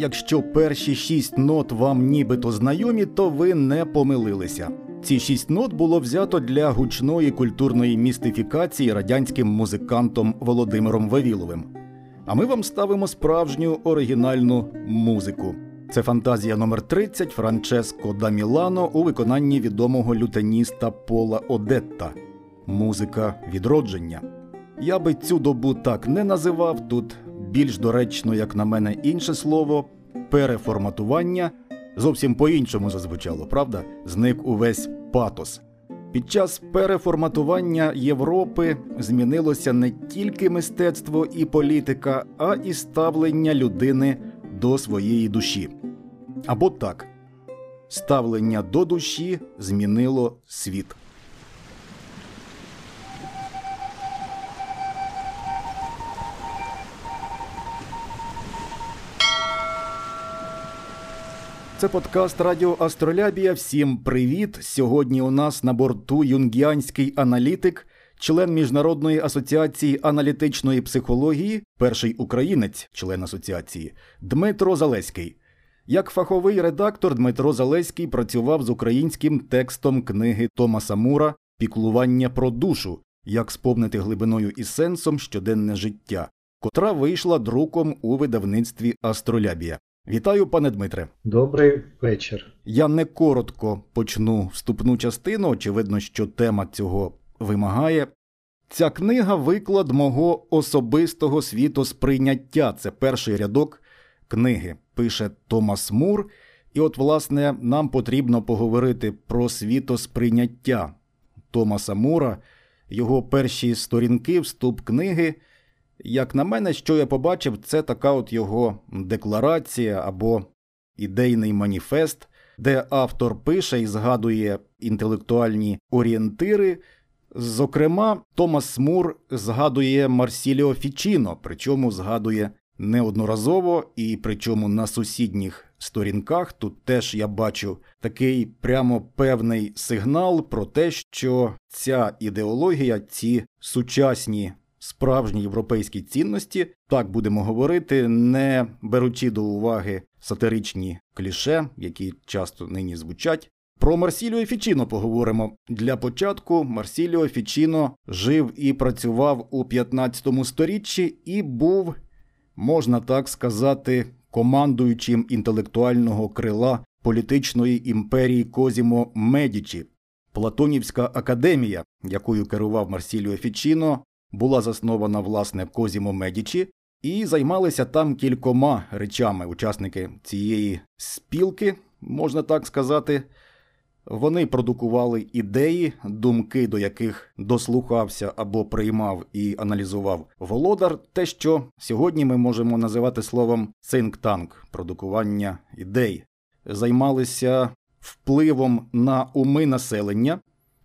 Якщо перші шість нот вам нібито знайомі, то ви не помилилися. Ці шість нот було взято для гучної культурної містифікації радянським музикантом Володимиром Вавіловим. А ми вам ставимо справжню оригінальну музику. Це фантазія номер 30 Франческо да Мілано у виконанні відомого лютеніста Пола О'Детта. Музика відродження. Я би цю добу так не називав. Тут більш доречно, як на мене, інше слово переформатування. Зовсім по-іншому зазвучало, правда? Зник увесь патос. Під час переформатування Європи змінилося не тільки мистецтво і політика, а і ставлення людини до своєї душі. Або так, ставлення до душі змінило світ. Це подкаст Радіо Астролябія. Всім привіт! Сьогодні у нас на борту юнгіанський аналітик, член Міжнародної асоціації аналітичної психології, перший українець, член асоціації Дмитро Залеський. Як фаховий редактор Дмитро Залеський працював з українським текстом книги Томаса Мура Піклування про душу, як сповнити глибиною і сенсом щоденне життя, котра вийшла друком у видавництві Астролябія. Вітаю, пане Дмитре. Добрий вечір. Я не коротко почну вступну частину. Очевидно, що тема цього вимагає. Ця книга виклад мого особистого світосприйняття. Це перший рядок книги, пише Томас Мур. І от, власне, нам потрібно поговорити про світосприйняття Томаса Мура, його перші сторінки, вступ книги. Як на мене, що я побачив, це така от його декларація або ідейний маніфест, де автор пише і згадує інтелектуальні орієнтири. Зокрема, Томас Мур згадує Марсіліо Фічіно, причому згадує неодноразово, і причому на сусідніх сторінках тут теж я бачу такий прямо певний сигнал про те, що ця ідеологія, ці сучасні справжні європейські цінності, так будемо говорити, не беручи до уваги сатиричні кліше, які часто нині звучать. Про Марсіліо Фічіно поговоримо. Для початку Марсіліо Фічіно жив і працював у 15 сторіччі і був, можна так сказати, командуючим інтелектуального крила політичної імперії Козімо Медічі. Платонівська академія, якою керував Марсіліо Фічіно, була заснована власне Козімо Медічі, і займалися там кількома речами учасники цієї спілки, можна так сказати. Вони продукували ідеї, думки, до яких дослухався або приймав і аналізував володар, те, що сьогодні ми можемо називати словом think-tank – продукування ідей, займалися впливом на уми населення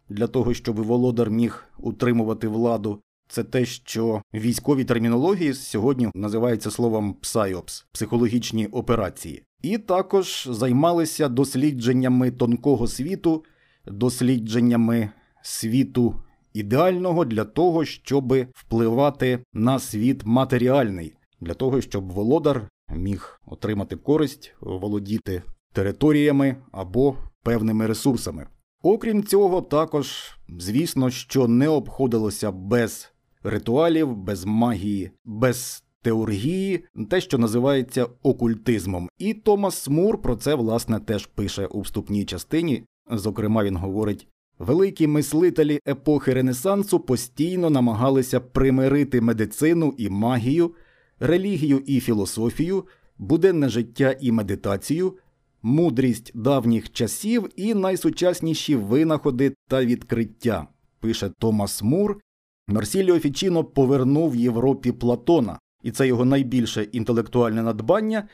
для того, щоб володар міг утримувати владу, це те, що військовій термінології сьогодні називається словом псайопс психологічні операції, і також займалися дослідженнями тонкого світу, дослідженнями світу ідеального для того, щоб впливати на світ матеріальний, для того, щоб володар міг отримати користь, володіти територіями або певними ресурсами. Окрім цього, також, звісно, що не обходилося без ритуалів, без магії, без теоргії, те, що називається окультизмом. І Томас Мур про це власне теж пише у вступній частині. Зокрема, він говорить. Великі мислителі епохи Ренесансу постійно намагалися примирити медицину і магію, релігію і філософію, буденне життя і медитацію, мудрість давніх часів і найсучасніші винаходи та відкриття, пише Томас Мур Марсіліо Фічіно повернув Європі Платона, і це його найбільше інтелектуальне надбання.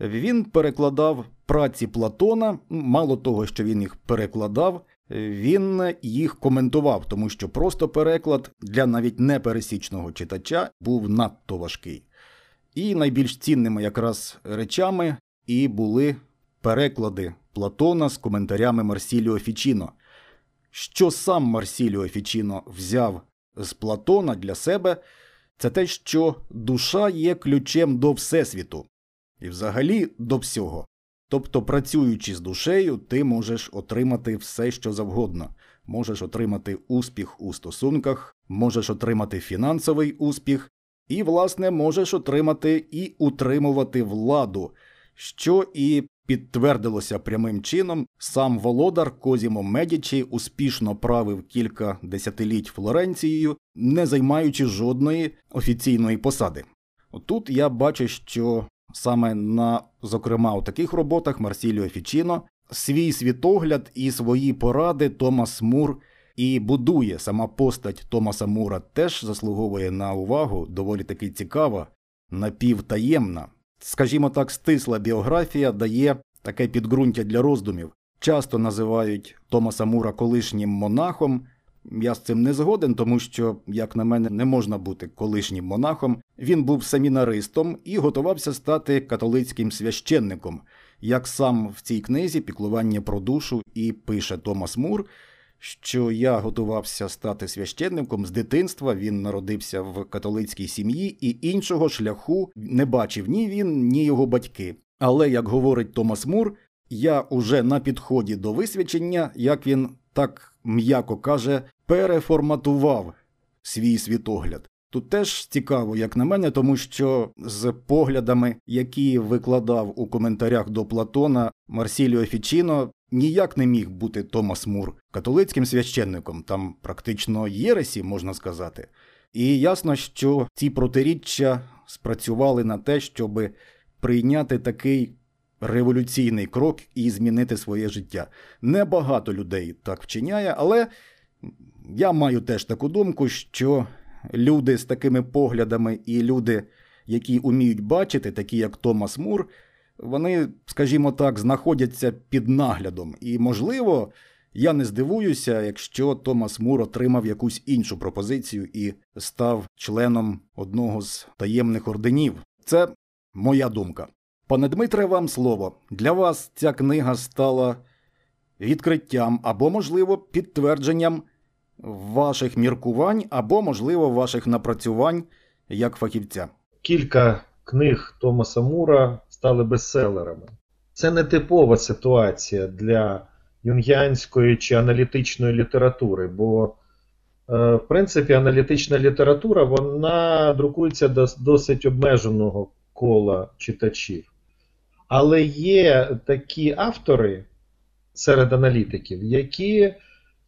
Він перекладав праці Платона, мало того, що він їх перекладав, він їх коментував, тому що просто переклад для навіть непересічного читача був надто важкий. І найбільш цінними якраз речами і були переклади Платона з коментарями Марсіліо Фічіно. Що сам Марсіліо Фічіно взяв з Платона для себе це те, що душа є ключем до Всесвіту. і взагалі до всього. Тобто, працюючи з душею, ти можеш отримати все, що завгодно. Можеш отримати успіх у стосунках, можеш отримати фінансовий успіх, і, власне, можеш отримати і утримувати владу, що і підтвердилося прямим чином. Сам володар Козімо Медічі успішно правив кілька десятиліть Флоренцією, не займаючи жодної офіційної посади. Тут я бачу, що саме на, зокрема, у таких роботах Марсіліо Фічіно свій світогляд і свої поради Томас Мур і будує сама постать Томаса Мура теж заслуговує на увагу, доволі таки цікава, напівтаємна. Скажімо так, стисла біографія дає таке підґрунтя для роздумів. Часто називають Томаса Мура колишнім монахом. Я з цим не згоден, тому що, як на мене, не можна бути колишнім монахом. Він був семінаристом і готувався стати католицьким священником. Як сам в цій книзі піклування про душу і пише Томас Мур, що я готувався стати священником з дитинства. Він народився в католицькій сім'ї, і іншого шляху не бачив ні він, ні його батьки. Але, як говорить Томас Мур, я уже на підході до висвячення, як він так м'яко каже, переформатував свій світогляд. Тут теж цікаво, як на мене, тому що з поглядами, які викладав у коментарях до Платона Марсіліо Фічіно, ніяк не міг бути Томас Мур католицьким священником, там практично єресі, можна сказати. І ясно, що ці протиріччя спрацювали на те, щоб прийняти такий революційний крок і змінити своє життя. Небагато людей так вчиняє, але я маю теж таку думку, що люди з такими поглядами і люди, які уміють бачити, такі як Томас Мур, вони, скажімо так, знаходяться під наглядом. І, можливо, я не здивуюся, якщо Томас Мур отримав якусь іншу пропозицію і став членом одного з таємних орденів. Це моя думка. Пане Дмитре, вам слово. Для вас ця книга стала відкриттям або, можливо, підтвердженням ваших міркувань, або, можливо, ваших напрацювань як фахівця. Кілька книг Томаса Мура стали бестселерами. Це не типова ситуація для юнгіанської чи аналітичної літератури, бо, е, в принципі, аналітична література вона друкується до досить обмеженого кола читачів. Але є такі автори серед аналітиків, які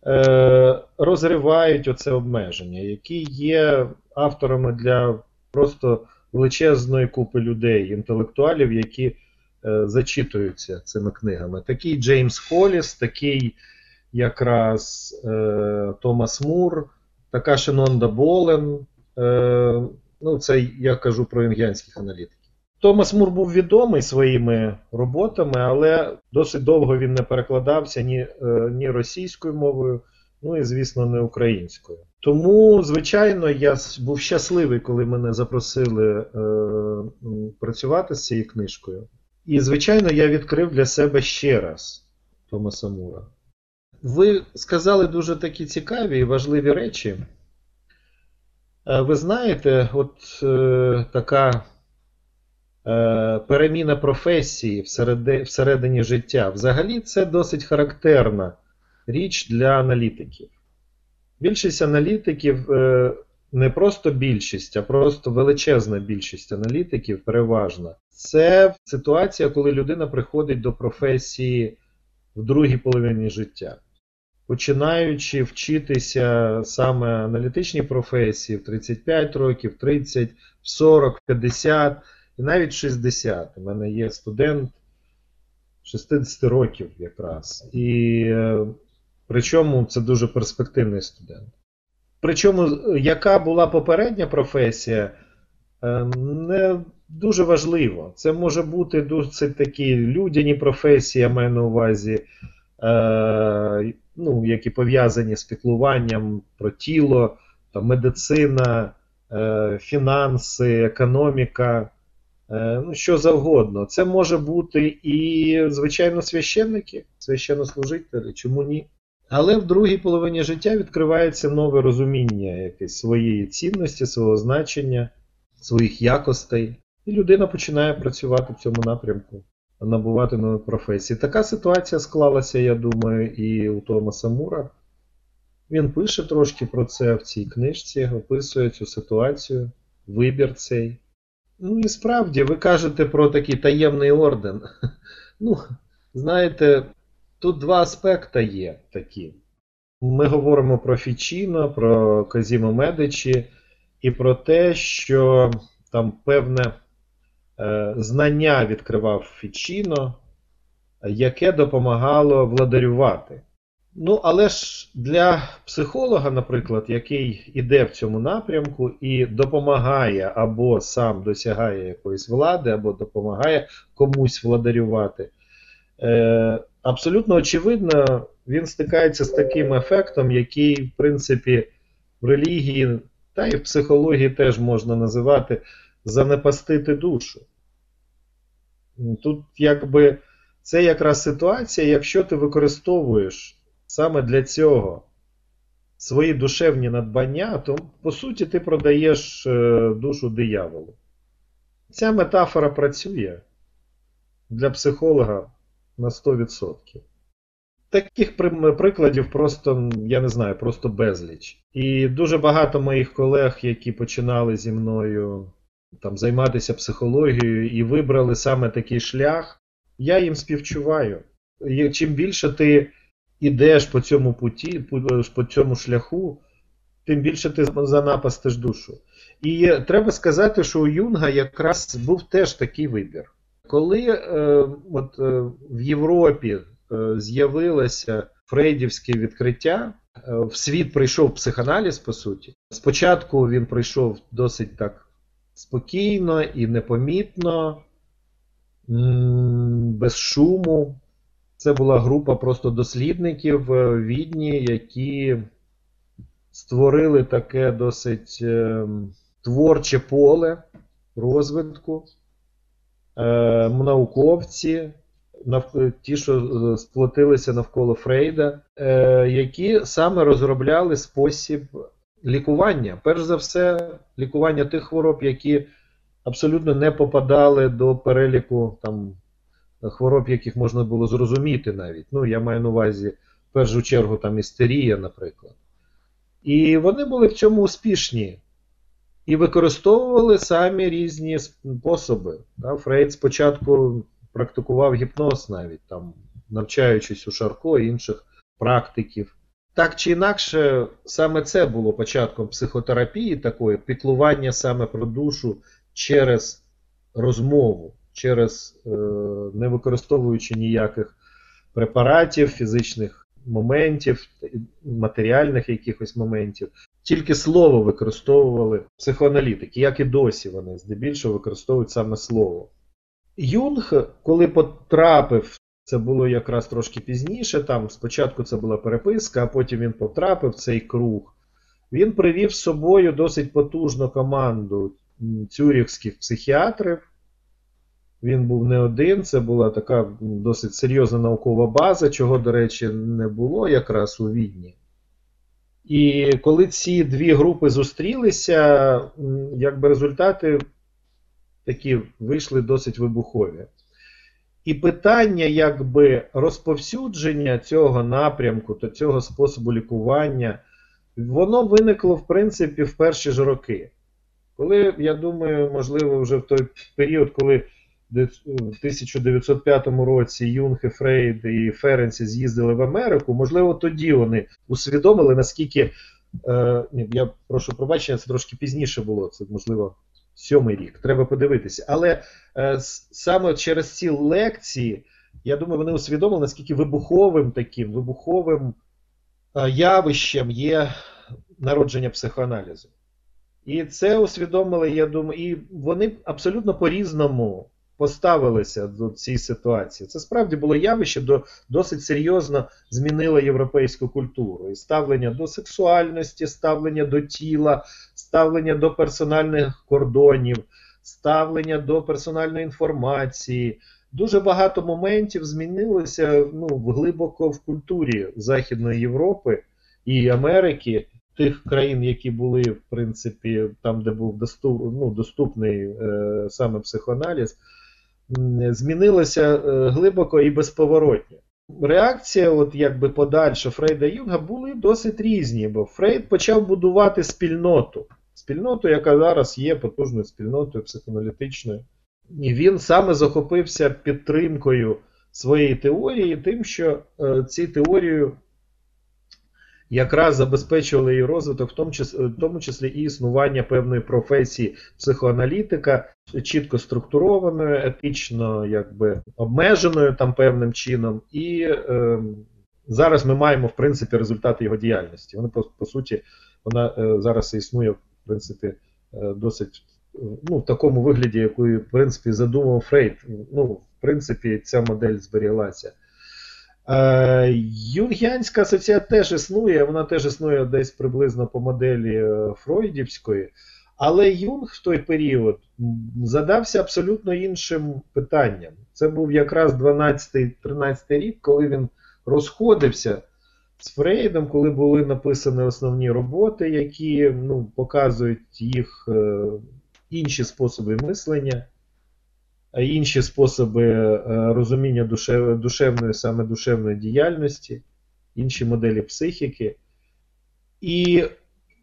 е, розривають оце обмеження, які є авторами для просто величезної купи людей, інтелектуалів, які е, зачитуються цими книгами. Такий Джеймс Холіс, такий якраз е, Томас Мур, така Шенонда Болен. Е, ну, Це я кажу про інгіанських аналітиків. Томас Мур був відомий своїми роботами, але досить довго він не перекладався ні, е, ні російською мовою, ну і, звісно, не українською. Тому, звичайно, я був щасливий, коли мене запросили е, працювати з цією книжкою. І, звичайно, я відкрив для себе ще раз Томаса Мура. Ви сказали дуже такі цікаві і важливі речі. Е, ви знаєте, от е, така е, переміна професії всередині, всередині життя взагалі це досить характерна річ для аналітиків. Більшість аналітиків, е, не просто більшість, а просто величезна більшість аналітиків, переважна. Це ситуація, коли людина приходить до професії в другій половині життя. Починаючи вчитися саме аналітичній професії в 35 років, 30, 40, 50 і навіть 60. У мене є студент 60 років якраз. І е, Причому це дуже перспективний студент. Причому, яка була попередня професія, е, не дуже важливо. Це може бути досить такі людяні професії, я маю на увазі, е, ну, які пов'язані з піклуванням про тіло, там, медицина, е, фінанси, економіка. Ну, що завгодно. Це може бути і, звичайно, священники, священнослужителі, чому ні? Але в другій половині життя відкривається нове розуміння якесь своєї цінності, свого значення, своїх якостей. і людина починає працювати в цьому напрямку, набувати нові професії. Така ситуація склалася, я думаю, і у Томаса Мура. Він пише трошки про це в цій книжці, описує цю ситуацію, вибір цей. Ну і справді, ви кажете про такий таємний орден. Ну, знаєте, тут два аспекти є такі. Ми говоримо про Фічіно, про Казімо Медичі і про те, що там певне е, знання відкривав Фічіно, яке допомагало владарювати. Ну, але ж для психолога, наприклад, який іде в цьому напрямку і допомагає або сам досягає якоїсь влади, або допомагає комусь владарювати, е, абсолютно очевидно, він стикається з таким ефектом, який, в принципі, в релігії та і в психології теж можна називати занепастити душу. Тут, якби, це якраз ситуація, якщо ти використовуєш саме для цього свої душевні надбання, то по суті ти продаєш е, душу дияволу. Ця метафора працює для психолога на 100%. Таких прикладів просто, я не знаю, просто безліч. І дуже багато моїх колег, які починали зі мною там, займатися психологією і вибрали саме такий шлях, я їм співчуваю. І чим більше ти ідеш по цьому путі, по цьому шляху, тим більше ти занапастиш душу. І треба сказати, що у Юнга якраз був теж такий вибір. Коли е, от, е, в Європі е, з'явилося фрейдівське відкриття, е, в світ прийшов психоаналіз, по суті. Спочатку він прийшов досить так спокійно і непомітно, без шуму. Це була група просто дослідників в Відні, які створили таке досить е, творче поле розвитку, е, науковці, ті, що е, сплотилися навколо Фрейда, які саме розробляли спосіб лікування. Перш за все, лікування тих хвороб, які абсолютно не попадали до переліку там хвороб, яких можна було зрозуміти навіть. Ну, я маю на увазі в першу чергу там істерія, наприклад. І вони були в цьому успішні. І використовували самі різні способи. Фрейд спочатку практикував гіпноз навіть, там, навчаючись у Шарко і інших практиків. Так чи інакше, саме це було початком психотерапії, такої піклування саме про душу через розмову через е, не використовуючи ніяких препаратів, фізичних моментів, матеріальних якихось моментів. Тільки слово використовували психоаналітики, як і досі вони здебільшого використовують саме слово. Юнг, коли потрапив, це було якраз трошки пізніше, там спочатку це була переписка, а потім він потрапив в цей круг. Він привів з собою досить потужну команду цюрівських психіатрів, він був не один, це була така досить серйозна наукова база, чого, до речі, не було якраз у Відні. І коли ці дві групи зустрілися, якби результати такі вийшли досить вибухові. І питання якби розповсюдження цього напрямку та цього способу лікування, воно виникло, в принципі, в перші ж роки. Коли, я думаю, можливо, вже в той період, коли 1905 році Юнг, і Фрейд і Ференсі з'їздили в Америку, можливо, тоді вони усвідомили, наскільки. Е, Я прошу пробачення, це трошки пізніше було, це можливо сьомий рік. Треба подивитися. Але е, саме через ці лекції, я думаю, вони усвідомили, наскільки вибуховим таким вибуховим е, явищем є народження психоаналізу. І це усвідомили, я думаю, і вони абсолютно по-різному поставилися до цієї ситуації. Це справді було явище, до досить серйозно змінило європейську культуру. І ставлення до сексуальності, ставлення до тіла, ставлення до персональних кордонів, ставлення до персональної інформації. Дуже багато моментів змінилося ну, глибоко в культурі Західної Європи і Америки. тих країн, які були, в принципі, там, де був доступ, ну, доступний е, саме психоаналіз, змінилося е, глибоко і безповоротно. Реакція, от якби подальша Фрейда Юнга, були досить різні, бо Фрейд почав будувати спільноту. Спільноту, яка зараз є потужною спільнотою психоаналітичною. І він саме захопився підтримкою своєї теорії, тим, що е, ці теорію якраз забезпечували її розвиток, в тому числі, в тому числі і існування певної професії психоаналітика, чітко структурованою, етично якби обмеженою там певним чином. І е, зараз ми маємо в принципі результати його діяльності. Вони по, по суті, вона е, зараз існує в принципі е, досить ну, в такому вигляді, якою в принципі задумав Фрейд. Ну, в принципі, ця модель зберіглася. Е, Юнгіанська асоціація теж існує, вона теж існує десь приблизно по моделі е, Фройдівської. Але Юнг в той період задався абсолютно іншим питанням. Це був якраз 12-13 рік, коли він розходився з Фрейдом, коли були написані основні роботи, які ну, показують їх е, інші способи мислення інші способи е, розуміння душев, душевної, саме душевної діяльності, інші моделі психіки. І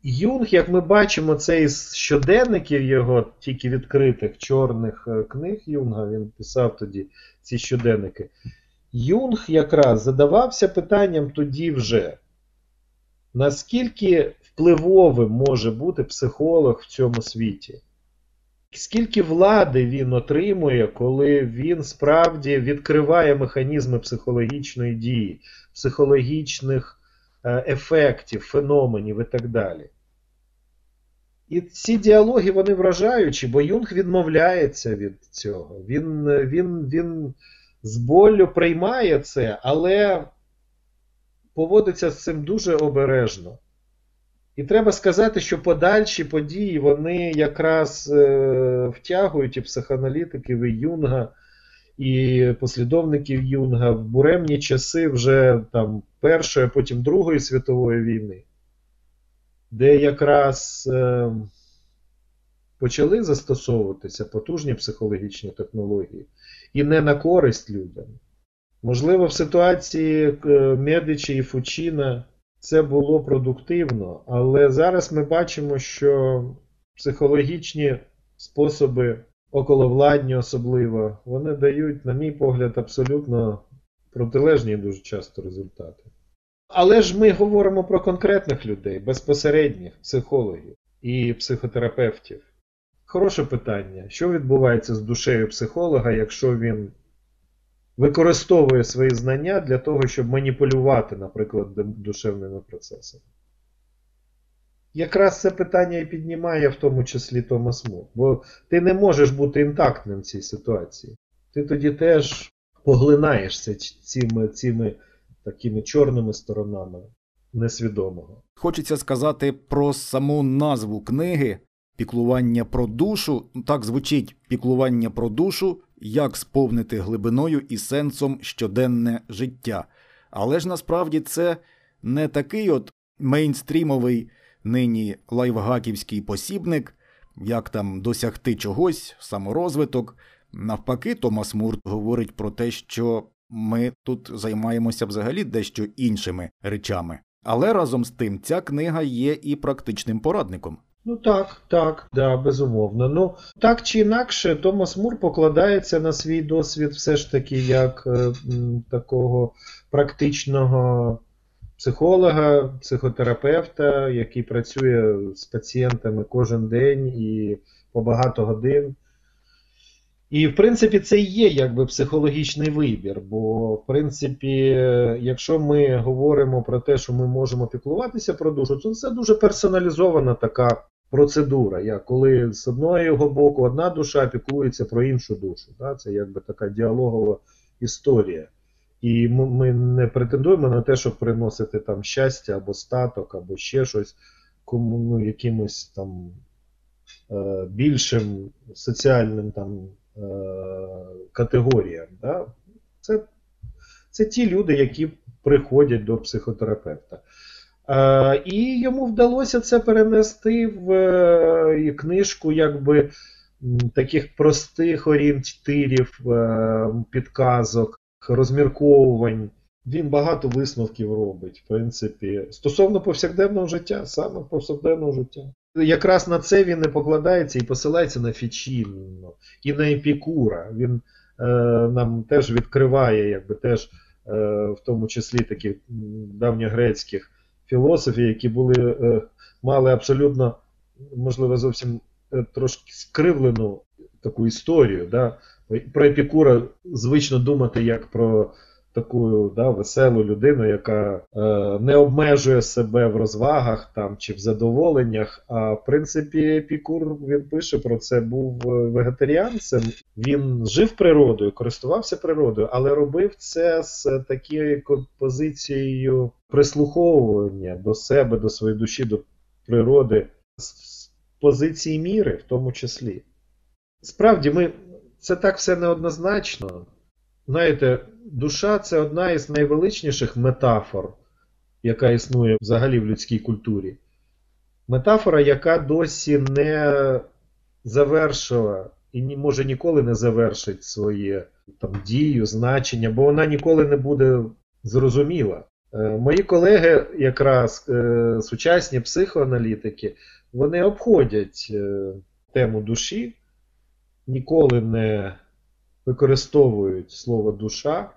Юнг, як ми бачимо, це із щоденників його, тільки відкритих чорних е, книг Юнга, він писав тоді ці щоденники. Юнг якраз задавався питанням тоді вже, наскільки впливовим може бути психолог в цьому світі. Скільки влади він отримує, коли він справді відкриває механізми психологічної дії, психологічних е, ефектів, феноменів і так далі. І ці діалоги вони вражаючі, бо Юнг відмовляється від цього. Він, він, Він з болю приймає це, але поводиться з цим дуже обережно. І треба сказати, що подальші події вони якраз е, втягують і психоаналітиків, і Юнга, і послідовників Юнга в буремні часи вже там Першої, а потім Другої світової війни, де якраз е, почали застосовуватися потужні психологічні технології і не на користь людям. Можливо, в ситуації е, Медичі і Фучіна це було продуктивно, але зараз ми бачимо, що психологічні способи, околовладні особливо, вони дають, на мій погляд, абсолютно протилежні дуже часто результати. Але ж ми говоримо про конкретних людей, безпосередніх психологів і психотерапевтів. Хороше питання. Що відбувається з душею психолога, якщо він використовує свої знання для того, щоб маніпулювати, наприклад, душевними процесами. Якраз це питання і піднімає в тому числі Томас Мур. Бо ти не можеш бути інтактним в цій ситуації. Ти тоді теж поглинаєшся цими, цими такими чорними сторонами несвідомого. Хочеться сказати про саму назву книги Піклування про душу. Так звучить піклування про душу як сповнити глибиною і сенсом щоденне життя. Але ж насправді це не такий от мейнстрімовий нині лайвгаківський посібник, як там досягти чогось, саморозвиток. Навпаки, Томас Мурт говорить про те, що ми тут займаємося взагалі дещо іншими речами. Але разом з тим ця книга є і практичним порадником. Ну так, так, да, безумовно. Ну, так чи інакше, Томас Мур покладається на свій досвід все ж таки як е, такого практичного психолога, психотерапевта, який працює з пацієнтами кожен день і по багато годин. І, в принципі, це і є якби психологічний вибір. Бо, в принципі, якщо ми говоримо про те, що ми можемо піклуватися про душу, то це дуже персоналізована така процедура, як коли з одного боку одна душа піклується про іншу душу. Да? Це якби така діалогова історія. І ми не претендуємо на те, щоб приносити там щастя або статок, або ще щось кому, ну, якимось там е, більшим соціальним там е, категоріям. Да? Це, Це ті люди, які приходять до психотерапевта. Е, і йому вдалося це перенести в е, книжку якби таких простих орієнтирів, е, підказок, розмірковувань. Він багато висновків робить, в принципі, стосовно повсякденного життя, саме повсякденного життя. Якраз на це він не покладається і посилається на Фічінно, і на Епікура. Він е, нам теж відкриває, якби теж, е, в тому числі таких давньогрецьких філософів, які були, е, мали абсолютно, можливо, зовсім е, трошки скривлену таку історію. Да? Про Епікура звично думати як про таку да, веселу людину, яка е, не обмежує себе в розвагах там чи в задоволеннях. А в принципі, Епікур він пише про це, був вегетаріанцем. Він жив природою, користувався природою, але робив це з такою позицією прислуховування до себе, до своєї душі, до природи, з позиції міри, в тому числі. Справді, ми це так все неоднозначно. Знаєте, душа це одна із найвеличніших метафор, яка існує взагалі в людській культурі. Метафора, яка досі не завершила і може ніколи не завершить своє там, дію, значення, бо вона ніколи не буде зрозуміла. Е, мої колеги, якраз е, сучасні психоаналітики, вони обходять е, тему душі, ніколи не використовують слово душа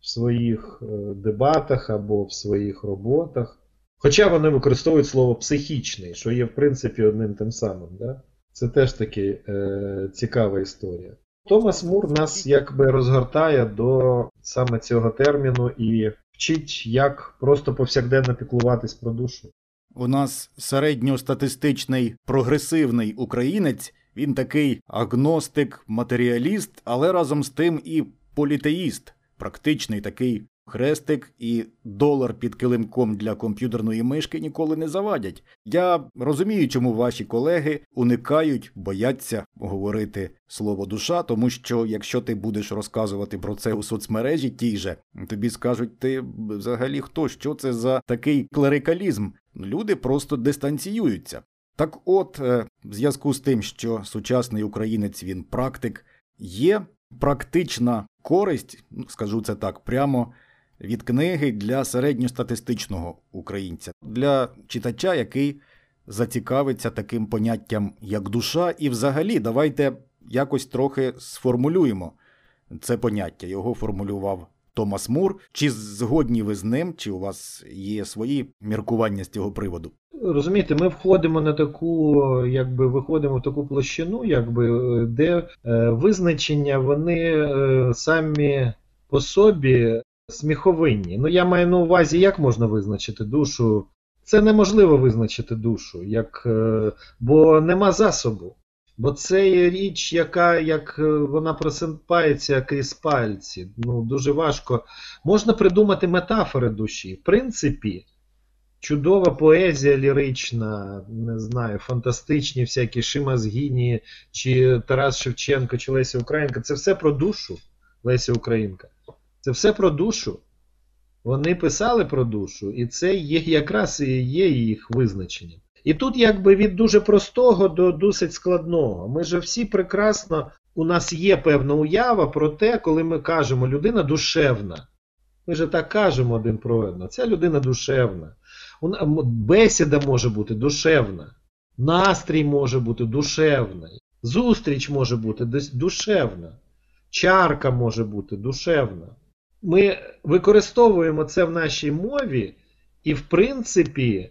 в своїх е, дебатах або в своїх роботах. Хоча вони використовують слово психічний, що є, в принципі, одним тим самим. Да? Це теж таки е, цікава історія. Томас Мур нас якби розгортає до саме цього терміну і вчить, як просто повсякденно піклуватись про душу. У нас середньостатистичний прогресивний українець він такий агностик, матеріаліст, але разом з тим і політеїст, практичний такий хрестик і долар під килимком для комп'ютерної мишки ніколи не завадять. Я розумію, чому ваші колеги уникають, бояться говорити слово душа, тому що якщо ти будеш розказувати про це у соцмережі, тій же тобі скажуть, ти взагалі хто? Що це за такий клерикалізм? Люди просто дистанціюються. Так от, е, в зв'язку з тим, що сучасний українець він практик, є практична користь, ну, скажу це так, прямо від книги для середньостатистичного українця, для читача, який зацікавиться таким поняттям, як душа, і взагалі давайте якось трохи сформулюємо це поняття. Його формулював Томас Мур. Чи згодні ви з ним, чи у вас є свої міркування з цього приводу? Розумієте, ми входимо на таку, якби виходимо в таку площину, якби, де е, визначення вони е, самі по собі сміховинні. Ну, я маю на увазі, як можна визначити душу. Це неможливо визначити душу, як, е, бо нема засобу. Бо це є річ, яка як е, вона просипається крізь пальці. Ну, Дуже важко. Можна придумати метафори душі. В принципі, чудова поезія лірична, не знаю, фантастичні всякі Шима Згіні, чи Тарас Шевченко, чи Леся Українка. Це все про душу, Леся Українка. Це все про душу. Вони писали про душу, і це є якраз і є їх визначенням. І тут якби від дуже простого до досить складного. Ми же всі прекрасно, у нас є певна уява про те, коли ми кажемо, людина душевна. Ми же так кажемо один про одного. Ця людина душевна. Бесіда може бути душевна. Настрій може бути душевний. Зустріч може бути душевна. Чарка може бути душевна. Ми використовуємо це в нашій мові, і, в принципі,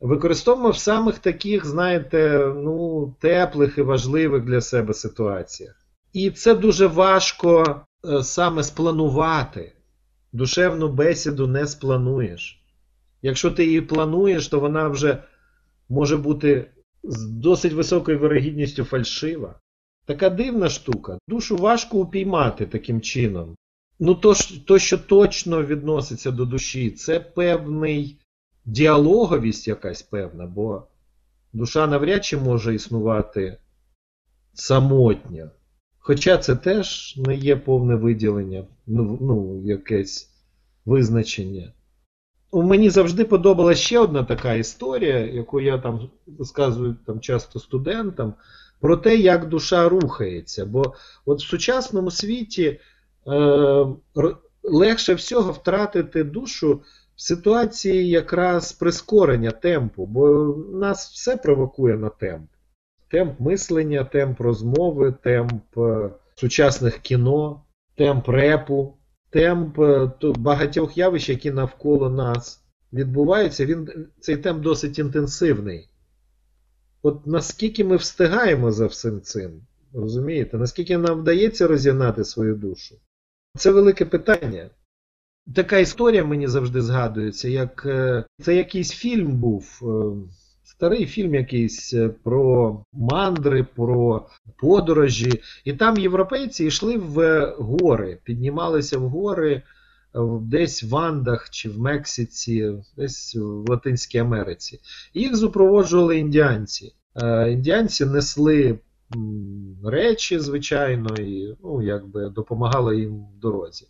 використовуємо в самих таких, знаєте, ну, теплих і важливих для себе ситуаціях. І це дуже важко е, саме спланувати. Душевну бесіду не сплануєш. Якщо ти її плануєш, то вона вже може бути з досить високою вирогідністю фальшива. Така дивна штука. Душу важко упіймати таким чином. Ну, то, то, що точно відноситься до душі, це певний діалоговість якась певна, бо душа навряд чи може існувати самотня. Хоча це теж не є повне виділення, ну, ну якесь визначення. Мені завжди подобалася ще одна така історія, яку я там розказую там, часто студентам, про те, як душа рухається. Бо от в сучасному світі е, легше всього втратити душу в ситуації якраз прискорення темпу, бо нас все провокує на темп. Темп мислення, темп розмови, темп е, сучасних кіно, темп репу, темп е, багатьох явищ, які навколо нас відбуваються. Він, Цей темп досить інтенсивний. От наскільки ми встигаємо за всім цим, розумієте? Наскільки нам вдається розігнати свою душу? Це велике питання. Така історія мені завжди згадується, як е, це якийсь фільм був, е, старий фільм якийсь е, про мандри, про подорожі. І там європейці йшли в гори, піднімалися в гори десь в Андах чи в Мексиці, десь в Латинській Америці. їх супроводжували індіанці. Індіанці несли речі, звичайно, і ну, якби допомагали їм в дорозі.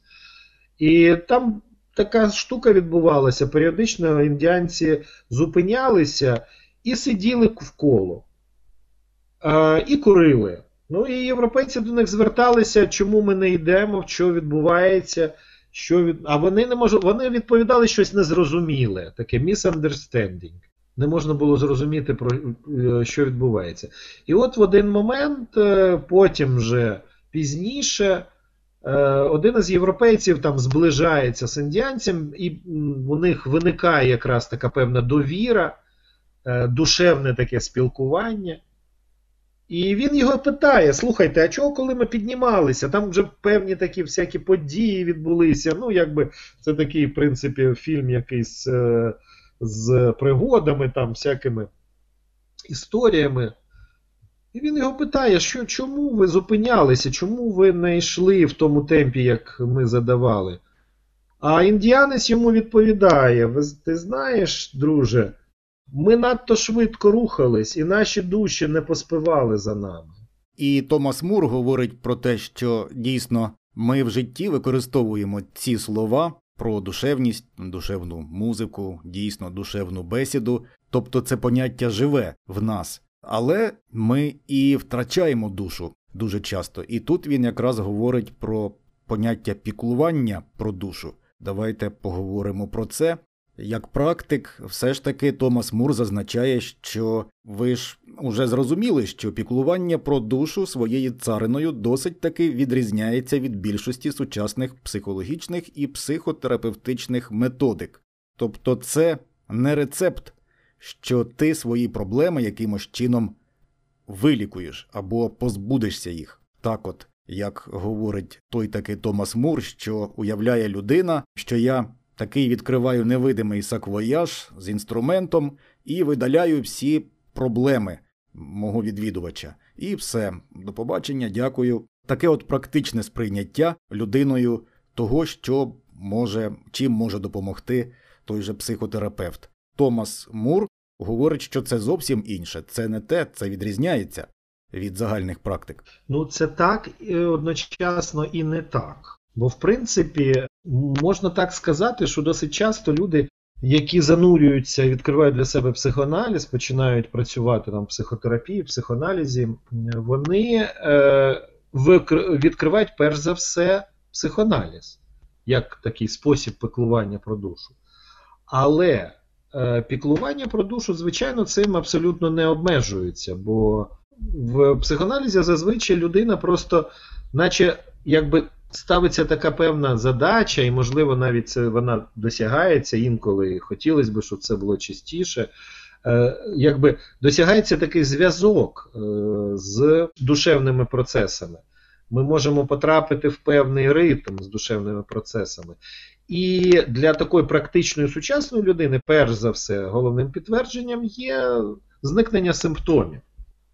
І там така штука відбувалася. Періодично індіанці зупинялися і сиділи в коло, і курили. Ну і європейці до них зверталися, чому ми не йдемо, що відбувається. Що від... А вони не мож... вони відповідали щось незрозуміле, таке misunderstanding. Не можна було зрозуміти, про е, що відбувається. І от в один момент, е, потім вже пізніше, е, один із європейців там зближається з індіанцем, і у них виникає якраз така певна довіра, душевне таке спілкування. І він його питає: слухайте, а чого, коли ми піднімалися? Там вже певні такі всякі події відбулися. Ну, якби це такий, в принципі, фільм якийсь е, з пригодами, там, всякими історіями. І він його питає, що, чому ви зупинялися, чому ви не йшли в тому темпі, як ми задавали? А індіанець йому відповідає: Ти знаєш, друже, ми надто швидко рухались, і наші душі не поспивали за нами. І Томас Мур говорить про те, що дійсно ми в житті використовуємо ці слова про душевність, душевну музику, дійсно душевну бесіду, тобто це поняття живе в нас, але ми і втрачаємо душу дуже часто. І тут він якраз говорить про поняття піклування про душу. Давайте поговоримо про це. Як практик, все ж таки Томас Мур зазначає, що ви ж уже зрозуміли, що піклування про душу своєю цариною досить таки відрізняється від більшості сучасних психологічних і психотерапевтичних методик. Тобто це не рецепт, що ти свої проблеми якимось чином вилікуєш або позбудешся їх. Так от, як говорить той таки Томас Мур, що уявляє людина, що я такий відкриваю невидимий саквояж з інструментом і видаляю всі проблеми мого відвідувача. І все. До побачення, дякую. Таке от практичне сприйняття людиною того, що може, чим може допомогти той же психотерапевт. Томас Мур говорить, що це зовсім інше, це не те, це відрізняється від загальних практик. Ну, це так одночасно і не так. Бо, в принципі, можна так сказати, що досить часто люди, які занурюються, і відкривають для себе психоаналіз, починають працювати там в психотерапії, психоаналізі, вони е, відкривають перш за все психоаналіз, як такий спосіб піклування про душу. Але е, піклування про душу, звичайно, цим абсолютно не обмежується, бо в психоаналізі зазвичай людина просто, наче якби ставиться така певна задача, і, можливо, навіть це вона досягається інколи. Хотілося б, щоб це було частіше. Е, якби досягається такий зв'язок е, з душевними процесами. Ми можемо потрапити в певний ритм з душевними процесами. І для такої практичної сучасної людини, перш за все, головним підтвердженням є зникнення симптомів,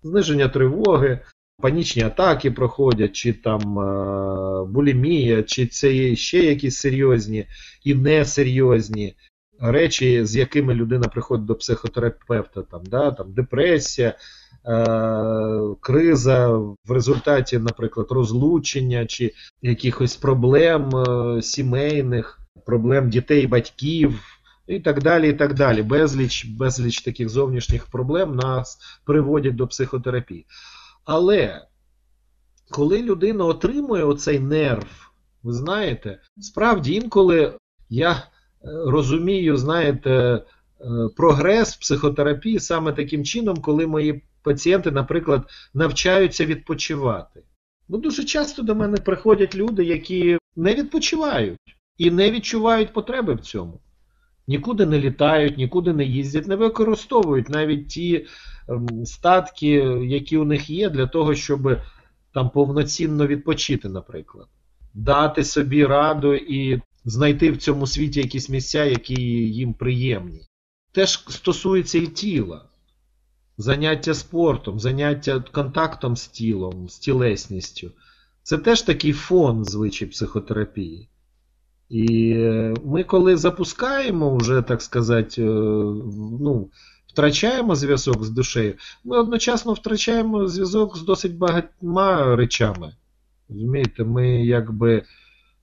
зниження тривоги, панічні атаки проходять, чи там е, булімія, чи це є ще якісь серйозні і несерйозні речі, з якими людина приходить до психотерапевта, там, да, там депресія, е, криза в результаті, наприклад, розлучення чи якихось проблем е, сімейних, проблем дітей, батьків. і так далі. і так далі. Безліч, безліч таких зовнішніх проблем нас приводять до психотерапії. Але коли людина отримує оцей нерв, ви знаєте, справді інколи я е, розумію, знаєте, е, прогрес психотерапії саме таким чином, коли мої пацієнти, наприклад, навчаються відпочивати. Бо дуже часто до мене приходять люди, які не відпочивають і не відчувають потреби в цьому. Нікуди не літають, нікуди не їздять, не використовують навіть ті ем, статки, які у них є, для того, щоб там повноцінно відпочити, наприклад, дати собі раду і знайти в цьому світі якісь місця, які їм приємні. Теж стосується і тіла. Заняття спортом, заняття контактом з тілом, з тілесністю. Це теж такий фон звичай психотерапії. І ми, коли запускаємо, вже, так сказати, е, ну, втрачаємо зв'язок з душею, ми одночасно втрачаємо зв'язок з досить багатьма речами. Розумієте, ми якби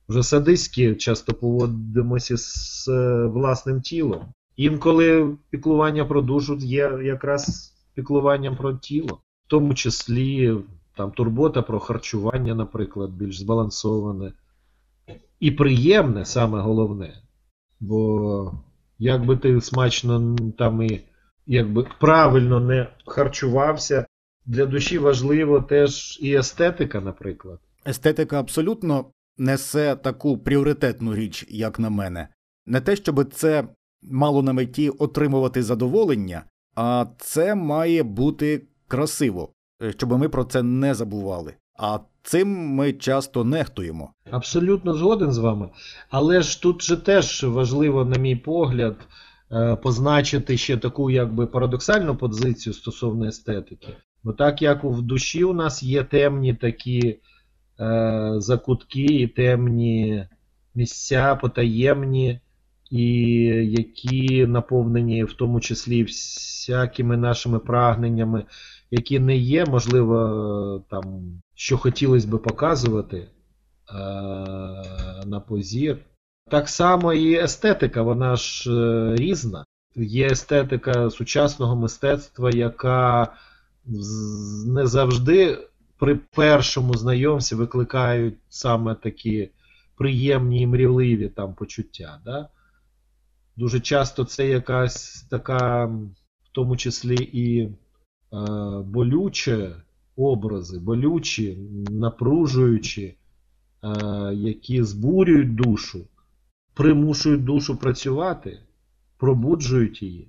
вже садистськи часто поводимося з е, власним тілом. Інколи піклування про душу є якраз піклуванням про тіло, в тому числі там турбота про харчування, наприклад, більш збалансоване. І приємне саме головне. Бо якби ти смачно там і якби правильно не харчувався, для душі важливо теж і естетика, наприклад. Естетика абсолютно несе таку пріоритетну річ, як на мене. Не те, щоб це мало на меті отримувати задоволення, а це має бути красиво, щоб ми про це не забували. А цим ми часто нехтуємо. Абсолютно згоден з вами. Але ж тут же теж важливо, на мій погляд, е, позначити ще таку якби парадоксальну позицію стосовно естетики. Бо так як в душі у нас є темні такі е, закутки і темні місця, потаємні, і які наповнені в тому числі всякими нашими прагненнями, які не є, можливо, там, що хотілося би показувати е, на позір. Так само і естетика, вона ж е, різна. Є естетика сучасного мистецтва, яка не завжди при першому знайомстві викликають саме такі приємні і мрійливі там почуття. Да? Дуже часто це якась така, в тому числі і е, болючі образи, болючі, напружуючі, е, які збурюють душу, примушують душу працювати, пробуджують її.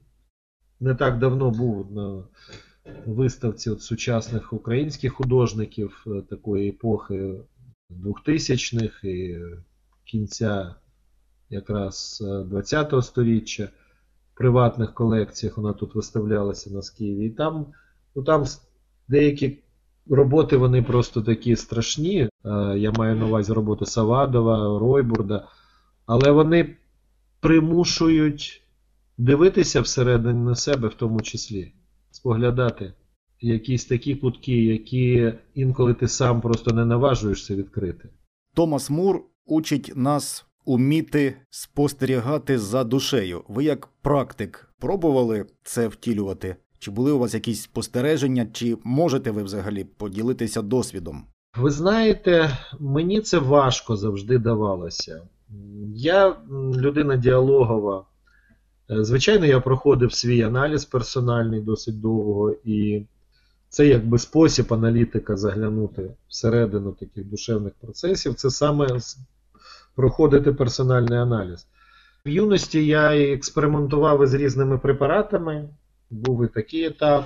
Не так давно був на виставці от сучасних українських художників е, такої епохи 2000-х і кінця якраз 20-го е, століття в приватних колекціях вона тут виставлялася на Києві. І там, ну, там деякі роботи вони просто такі страшні. Е, я маю на увазі роботи Савадова, Ройбурда, але вони примушують дивитися всередині себе в тому числі, споглядати якісь такі кутки, які інколи ти сам просто не наважуєшся відкрити. Томас Мур учить нас уміти спостерігати за душею. Ви як практик пробували це втілювати? Чи були у вас якісь спостереження, чи можете ви взагалі поділитися досвідом? Ви знаєте, мені це важко завжди давалося. Я людина діалогова. Е, звичайно, я проходив свій аналіз персональний досить довго, і це якби спосіб аналітика заглянути всередину таких душевних процесів. Це саме проходити персональний аналіз. В юності я експериментував із різними препаратами, був і такий етап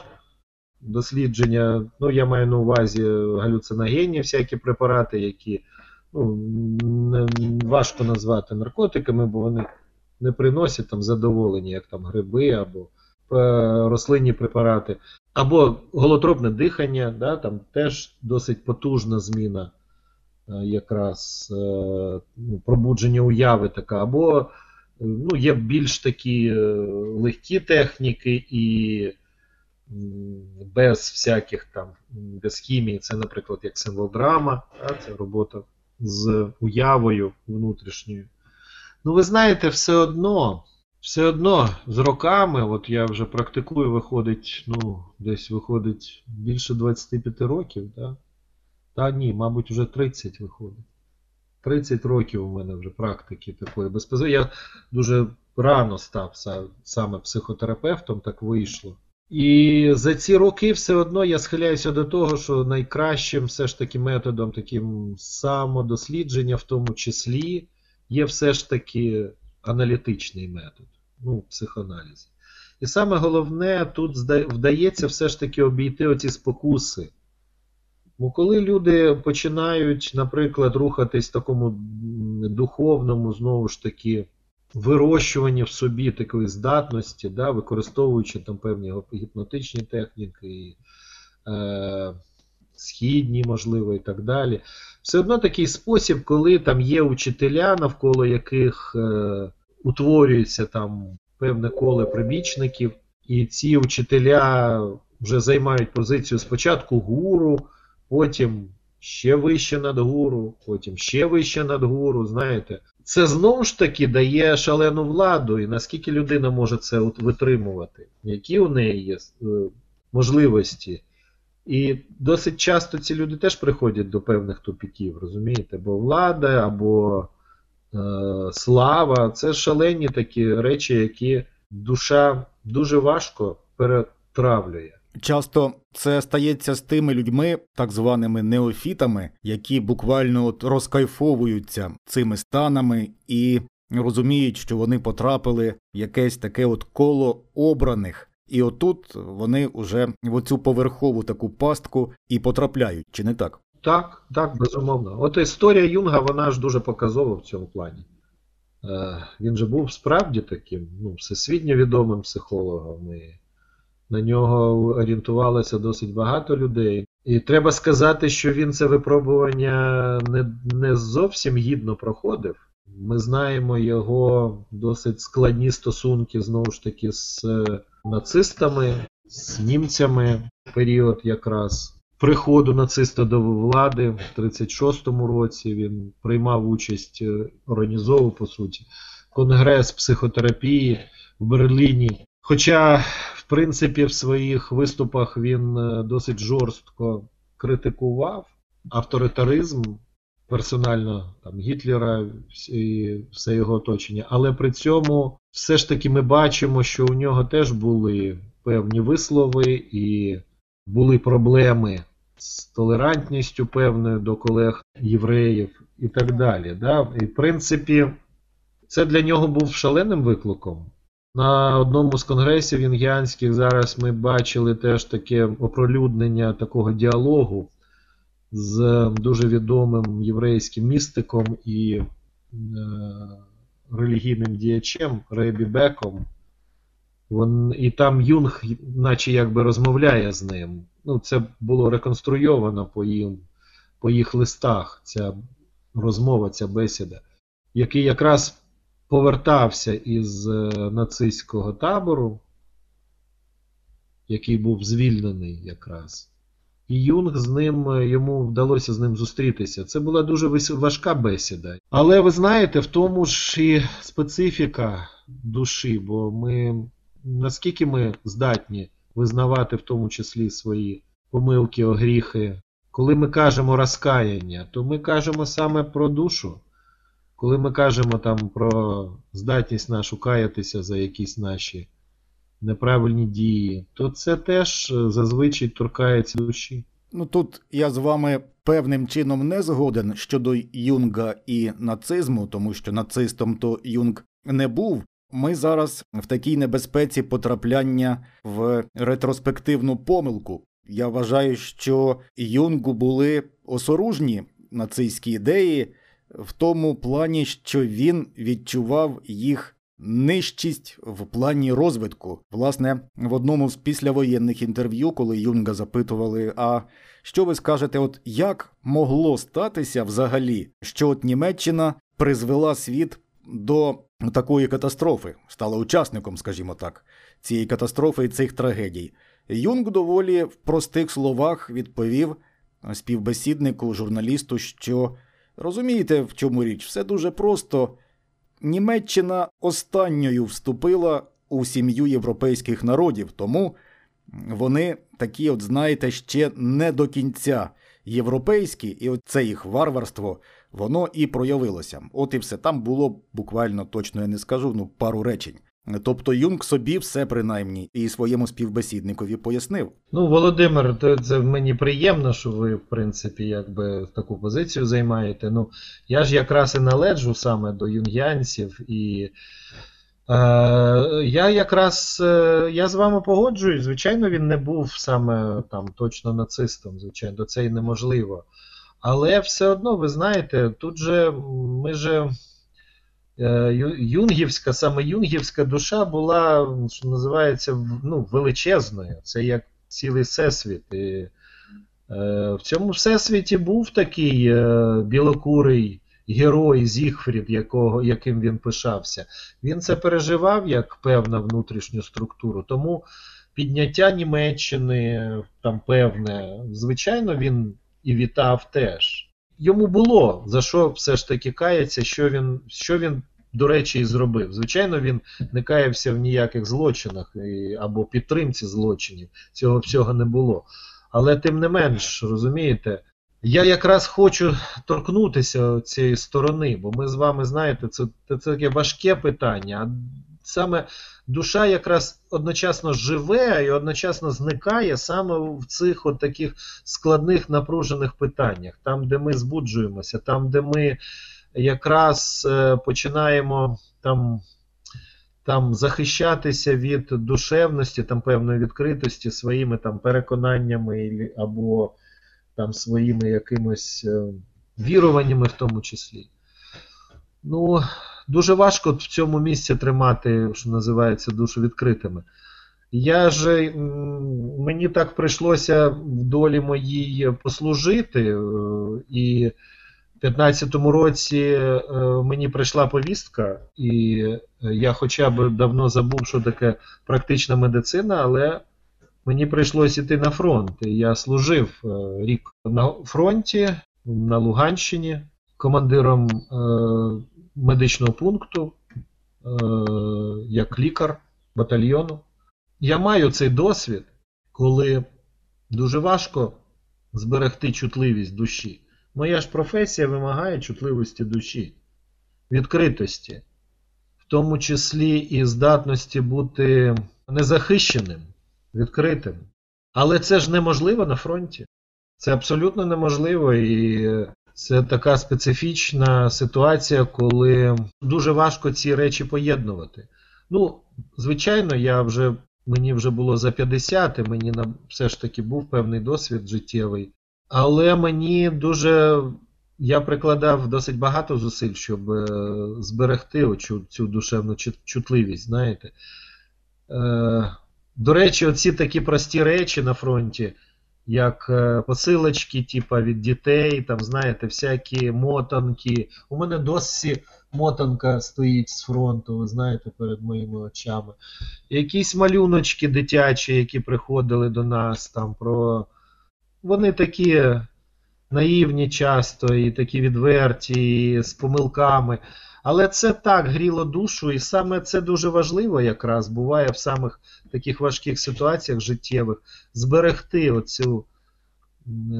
дослідження. Ну, я маю на увазі галюциногенні всякі препарати, які ну, важко назвати наркотиками, бо вони не приносять там задоволення, як там гриби або е, рослинні препарати. Або голотропне дихання, да, там теж досить потужна зміна Е, якраз е, ну, пробудження уяви така, або ну, є більш такі е, легкі техніки і без всяких там, без хімії, це, наприклад, як символ драма, це робота з уявою внутрішньою. Ну, ви знаєте, все одно все одно з роками, от я вже практикую, виходить, ну, десь виходить більше 25 років, да? Та ні, мабуть, вже 30 виходить. 30 років у мене вже практики такої безпеки. Я дуже рано став саме психотерапевтом, так вийшло. І за ці роки все одно я схиляюся до того, що найкращим все ж таки методом таким самодослідження, в тому числі, є все ж таки аналітичний метод, ну, психоаналіз. І саме головне, тут вдається все ж таки обійти оці спокуси. Бо коли люди починають, наприклад, рухатись в такому духовному, знову ж таки, вирощуванні в собі такої здатності, да, використовуючи там певні гіпнотичні техніки, е, східні, можливо, і так далі, все одно такий спосіб, коли там є учителя, навколо яких е, утворюється там певне коле прибічників, і ці учителя вже займають позицію спочатку гуру, потім ще вище над гуру, потім ще вище над гуру, знаєте. Це знову ж таки дає шалену владу, і наскільки людина може це витримувати, які у неї є е, можливості. І досить часто ці люди теж приходять до певних тупіків, розумієте? Бо влада або е, слава це шалені такі речі, які душа дуже важко перетравлює. Часто це стається з тими людьми, так званими неофітами, які буквально от розкайфовуються цими станами і розуміють, що вони потрапили в якесь таке от коло обраних. І отут вони вже в оцю поверхову таку пастку і потрапляють, чи не так? Так, так, безумовно. От історія Юнга, вона ж дуже показова в цьому плані. Е, Він же був справді таким ну, всесвітньо відомим психологом. І на нього орієнтувалося досить багато людей. І треба сказати, що він це випробування не, не зовсім гідно проходив. Ми знаємо його досить складні стосунки знову ж таки з нацистами, з німцями період якраз. Приходу нациста до влади в 36-му році він приймав участь, е, організовував по суті, конгрес психотерапії в Берліні. Хоча в принципі, в своїх виступах він е, досить жорстко критикував авторитаризм персонально там, Гітлера і все його оточення. Але при цьому все ж таки ми бачимо, що у нього теж були певні вислови і були проблеми з толерантністю певною до колег євреїв і так далі. Да? І в принципі, це для нього був шаленим викликом. На одному з конгресів інгіанських зараз ми бачили теж таке оприлюднення такого діалогу з дуже відомим єврейським містиком і е, релігійним діячем Рейбі Беком. Вон, І там Юнг, наче якби розмовляє з ним. Ну, Це було реконструйовано по їм, по їх листах, ця розмова, ця бесіда, який якраз повертався із е, нацистського табору, який був звільнений якраз. І Юнг з ним, е, йому вдалося з ним зустрітися. Це була дуже важка бесіда. Але ви знаєте, в тому ж і специфіка душі, бо ми наскільки ми здатні визнавати в тому числі свої помилки, огріхи, коли ми кажемо розкаяння, то ми кажемо саме про душу. Коли ми кажемо там про здатність нашу каятися за якісь наші неправильні дії, то це теж е, зазвичай торкається душі. Ну тут я з вами певним чином не згоден щодо Юнга і нацизму, тому що нацистом то Юнг не був. Ми зараз в такій небезпеці потрапляння в ретроспективну помилку. Я вважаю, що Юнгу були осоружні нацистські ідеї в тому плані, що він відчував їх нижчість в плані розвитку. Власне, в одному з післявоєнних інтерв'ю, коли Юнга запитували, а що ви скажете, от як могло статися взагалі, що от Німеччина призвела світ до такої катастрофи, стала учасником, скажімо так, цієї катастрофи і цих трагедій. Юнг доволі в простих словах відповів співбесіднику, журналісту, що Розумієте, в чому річ? Все дуже просто. Німеччина останньою вступила у сім'ю європейських народів, тому вони такі, от знаєте, ще не до кінця європейські, і це їх варварство, воно і проявилося. От і все там було буквально точно я не скажу, ну пару речень. Тобто Юнг собі все принаймні і своєму співбесідникові пояснив. Ну, Володимир, це мені приємно, що ви, в принципі, якби таку позицію займаєте. Ну, я ж якраз і належу саме до юнгянців, і е, я якраз е, я з вами погоджуюсь. Звичайно, він не був саме там точно нацистом, звичайно, це і неможливо. Але все одно, ви знаєте, тут же ми же. Е, юнгівська, саме юнгівська душа була, що називається, ну, величезною. Це як цілий всесвіт. І, е, В цьому всесвіті був такий е, білокурий герой Зігфрід, якого, яким він пишався. Він це переживав як певну внутрішню структуру. Тому підняття Німеччини там певне, звичайно, він і вітав теж йому було за що все ж таки кається, що він, що він, до речі, і зробив. Звичайно, він не каявся в ніяких злочинах і, або підтримці злочинів. Цього всього не було. Але тим не менш, розумієте, я якраз хочу торкнутися цієї сторони, бо ми з вами знаєте, це, це таке важке питання саме душа якраз одночасно живе і одночасно зникає саме в цих от таких складних напружених питаннях, там, де ми збуджуємося, там, де ми якраз е, починаємо там. Там захищатися від душевності, там певної відкритості своїми там переконаннями або там своїми якимось е, віруваннями в тому числі. Ну, дуже важко в цьому місці тримати, що називається, душу відкритими. Я ж мені так прийшлося в долі моїй послужити, е, і в 15-му році е, мені прийшла повістка, і я хоча б давно забув, що таке практична медицина, але мені прийшлося йти на фронт. Я служив е, рік на фронті на Луганщині командиром медичного пункту, е, як лікар батальйону. Я маю цей досвід, коли дуже важко зберегти чутливість душі. Моя ж професія вимагає чутливості душі, відкритості, в тому числі і здатності бути незахищеним, відкритим. Але це ж неможливо на фронті. Це абсолютно неможливо. І це така специфічна ситуація, коли дуже важко ці речі поєднувати. Ну, звичайно, я вже, мені вже було за 50, і мені все ж таки був певний досвід життєвий. Але мені дуже. Я прикладав досить багато зусиль, щоб е, зберегти оцю, цю душевну чутливість, знаєте. Е, До речі, оці такі прості речі на фронті як е, посилочки, типа від дітей, там, знаєте, всякі мотанки. У мене досі мотанка стоїть з фронту, ви знаєте, перед моїми очами. Якісь малюночки дитячі, які приходили до нас, там про. Вони такі наївні часто, і такі відверті, і з помилками. Але це так гріло душу, і саме це дуже важливо якраз буває в самих таких важких ситуаціях життєвих зберегти оцю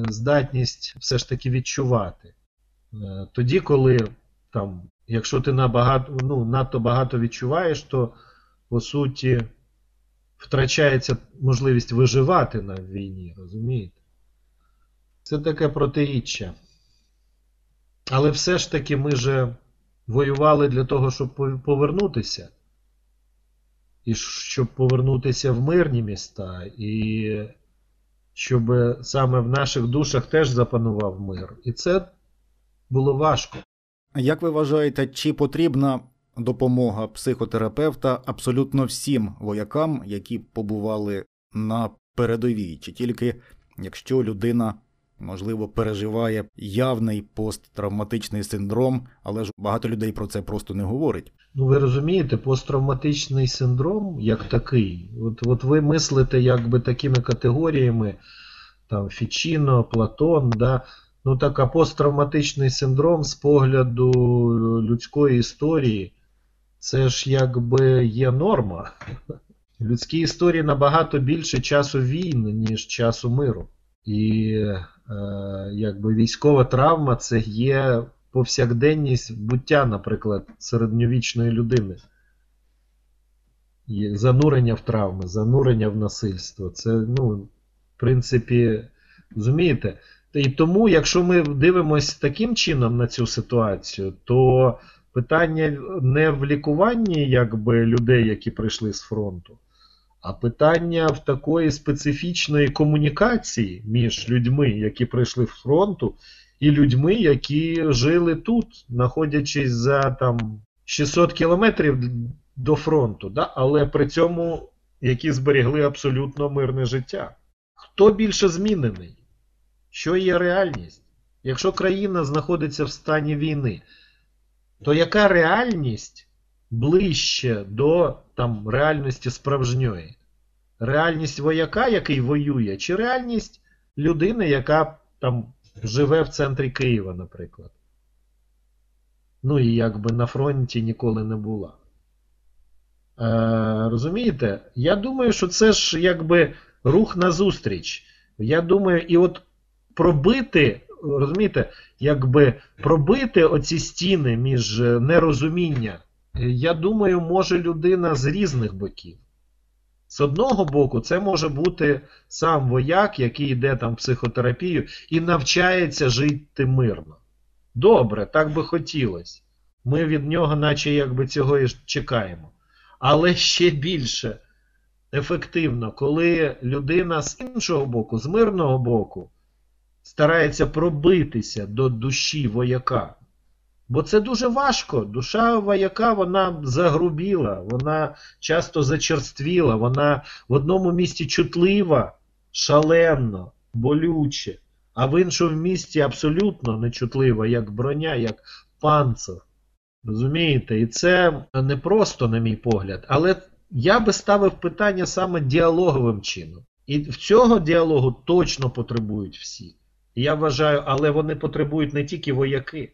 здатність все ж таки відчувати. Е, тоді, коли там, якщо ти набагато, ну, надто багато відчуваєш, то по суті втрачається можливість виживати на війні, розумієте? Це таке протиріччя. Але все ж таки ми же воювали для того, щоб повернутися. І щоб повернутися в мирні міста, і щоб саме в наших душах теж запанував мир. І це було важко. Як ви вважаєте, чи потрібна допомога психотерапевта абсолютно всім воякам, які побували на передовій, чи тільки якщо людина можливо, переживає явний посттравматичний синдром, але ж багато людей про це просто не говорить. Ну, ви розумієте, посттравматичний синдром як такий. От от ви мислите якби такими категоріями, там Фічіно, Платон, да. Ну так, а посттравматичний синдром з погляду людської історії, Це ж якби є норма. В людській історії набагато більше часу війн, ніж часу миру. І якби військова травма це є повсякденність буття, наприклад, середньовічної людини. Занурення в травми, занурення в насильство. Це, ну, в принципі, розумієте? І тому, якщо ми дивимося таким чином на цю ситуацію, то питання не в лікуванні якби, людей, які прийшли з фронту, а питання в такої специфічної комунікації між людьми, які прийшли з фронту, і людьми, які жили тут, знаходячись за там 600 кілометрів до фронту, да? але при цьому які зберігли абсолютно мирне життя. Хто більше змінений? Що є реальність? Якщо країна знаходиться в стані війни, то яка реальність ближче до там, реальності справжньої? Реальність вояка, який воює, чи реальність людини, яка там живе в центрі Києва, наприклад? Ну і якби на фронті ніколи не була. Е, Розумієте? Я думаю, що це ж якби рух назустріч. Я думаю, і от пробити, розумієте, якби пробити оці стіни між е, нерозуміння, я думаю, може людина з різних боків. З одного боку, це може бути сам вояк, який йде там в психотерапію і навчається жити мирно. Добре, так би хотілося. Ми від нього, наче якби цього і чекаємо. Але ще більше ефективно, коли людина з іншого боку, з мирного боку, старається пробитися до душі вояка. Бо це дуже важко. Душа вояка вона загрубіла, вона часто зачерствіла, вона в одному місці чутлива, шалено, болюче, а в іншому місці абсолютно нечутлива, як броня, як панцир. Розумієте? І це не просто, на мій погляд, але я би ставив питання саме діалоговим чином. І в цього діалогу точно потребують всі. Я вважаю, але вони потребують не тільки вояки,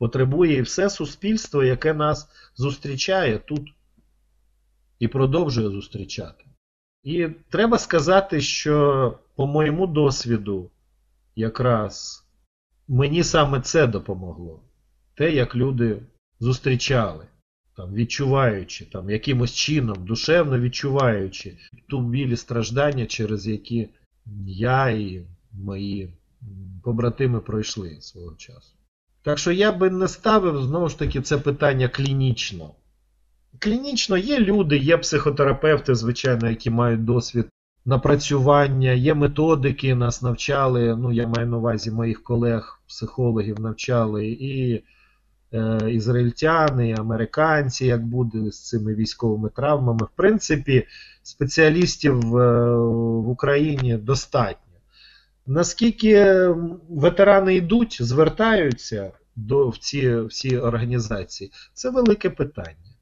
потребує і все суспільство, яке нас зустрічає тут і продовжує зустрічати. І треба сказати, що по моєму досвіду, якраз мені саме це допомогло. Те, як люди зустрічали, там, відчуваючи, там, якимось чином, душевно відчуваючи ту білі страждання, через які я і мої побратими пройшли свого часу. Так що я би не ставив знову ж таки це питання клінічно. Клінічно є люди, є психотерапевти, звичайно, які мають досвід напрацювання, є методики, нас навчали. Ну, я маю на увазі моїх колег, психологів навчали і е, ізраїльтяни, і американці, як буде з цими військовими травмами. В принципі, спеціалістів е, в Україні достатньо. Наскільки ветерани йдуть, звертаються до, в ці всі організації, це велике питання.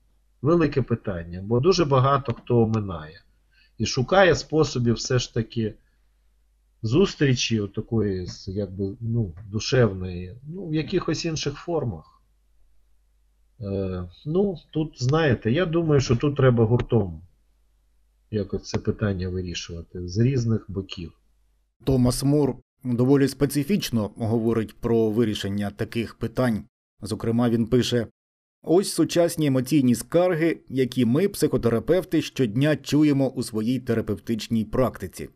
Велике питання, бо дуже багато хто оминає і шукає способів все ж таки зустрічі такої якби, ну, душевної, ну, в якихось інших формах. Е, Ну, тут, знаєте, я думаю, що тут треба гуртом якось це питання вирішувати з різних боків. Томас Мур доволі специфічно говорить про вирішення таких питань. Зокрема, він пише: ось сучасні емоційні скарги, які ми, психотерапевти, щодня чуємо у своїй терапевтичній практиці: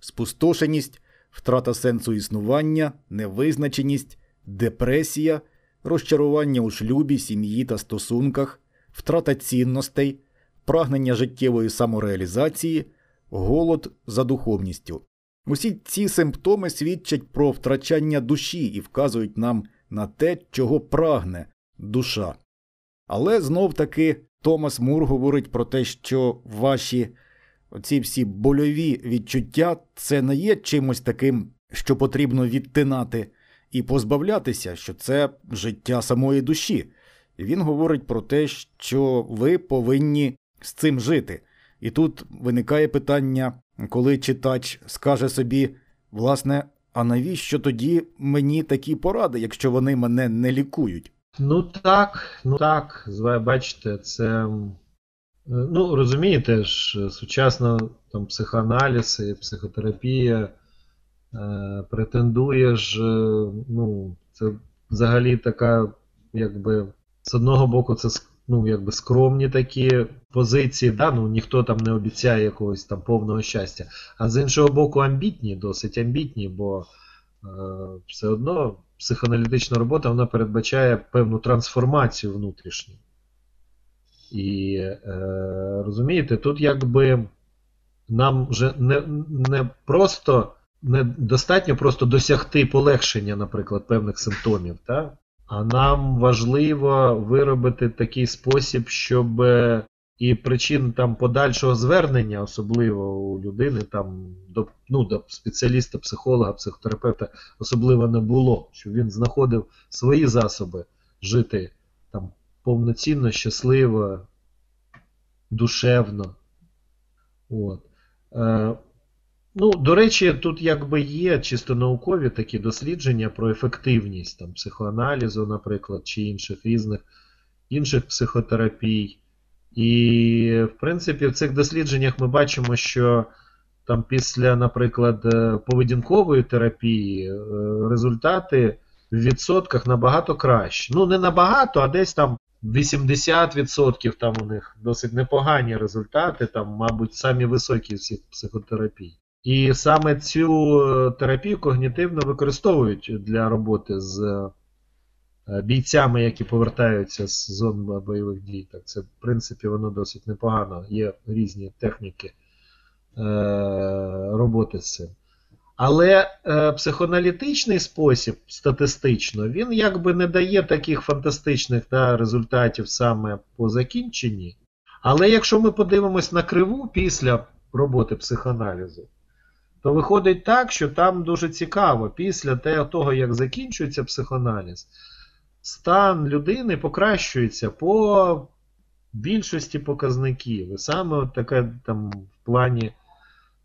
спустошеність, втрата сенсу існування, невизначеність, депресія, розчарування у шлюбі, сім'ї та стосунках, втрата цінностей, прагнення життєвої самореалізації, голод за духовністю. Усі ці симптоми свідчать про втрачання душі і вказують нам на те, чого прагне душа. Але знов таки Томас Мур говорить про те, що ваші оці всі больові відчуття це не є чимось таким, що потрібно відтинати і позбавлятися, що це життя самої душі. Він говорить про те, що ви повинні з цим жити. І тут виникає питання, коли читач скаже собі, власне, а навіщо тоді мені такі поради, якщо вони мене не лікують? Ну так, ну так, бачите, це. Ну, розумієте ж, сучасна там психоаналіз і психотерапія е, претендує ж, е, ну, це взагалі така, якби, з одного боку, це ну, якби скромні такі позиції, да? ну, ніхто там не обіцяє якогось там повного щастя. А з іншого боку, амбітні, досить амбітні, бо е, все одно психоаналітична робота вона передбачає певну трансформацію внутрішню. І е, розумієте, тут якби нам вже не не просто не достатньо просто досягти полегшення, наприклад, певних симптомів. так? А нам важливо виробити такий спосіб, щоб е, і причин там подальшого звернення, особливо у людини, там до ну, до спеціаліста, психолога, психотерапевта, особливо не було, щоб він знаходив свої засоби жити там повноцінно, щасливо, душевно. От. Ну, До речі, тут якби є чисто наукові такі дослідження про ефективність там, психоаналізу, наприклад, чи інших різних інших психотерапій. І, в принципі, в цих дослідженнях ми бачимо, що там після, наприклад, е, поведінкової терапії е, результати в відсотках набагато кращі. Ну, не набагато, а десь там 80% там у них досить непогані результати, там, мабуть, самі високі всіх психотерапій. І саме цю е, терапію когнітивно використовують для роботи з е, бійцями, які повертаються з зон бойових дій. Так Це, в принципі, воно досить непогано. Є різні техніки е, роботи з цим. Але е, психоаналітичний спосіб статистично, він якби не дає таких фантастичних да, результатів саме по закінченні. Але якщо ми подивимось на криву після роботи психоаналізу, то виходить так, що там дуже цікаво, після того, як закінчується психоаналіз, стан людини покращується по більшості показників. І саме таке там в плані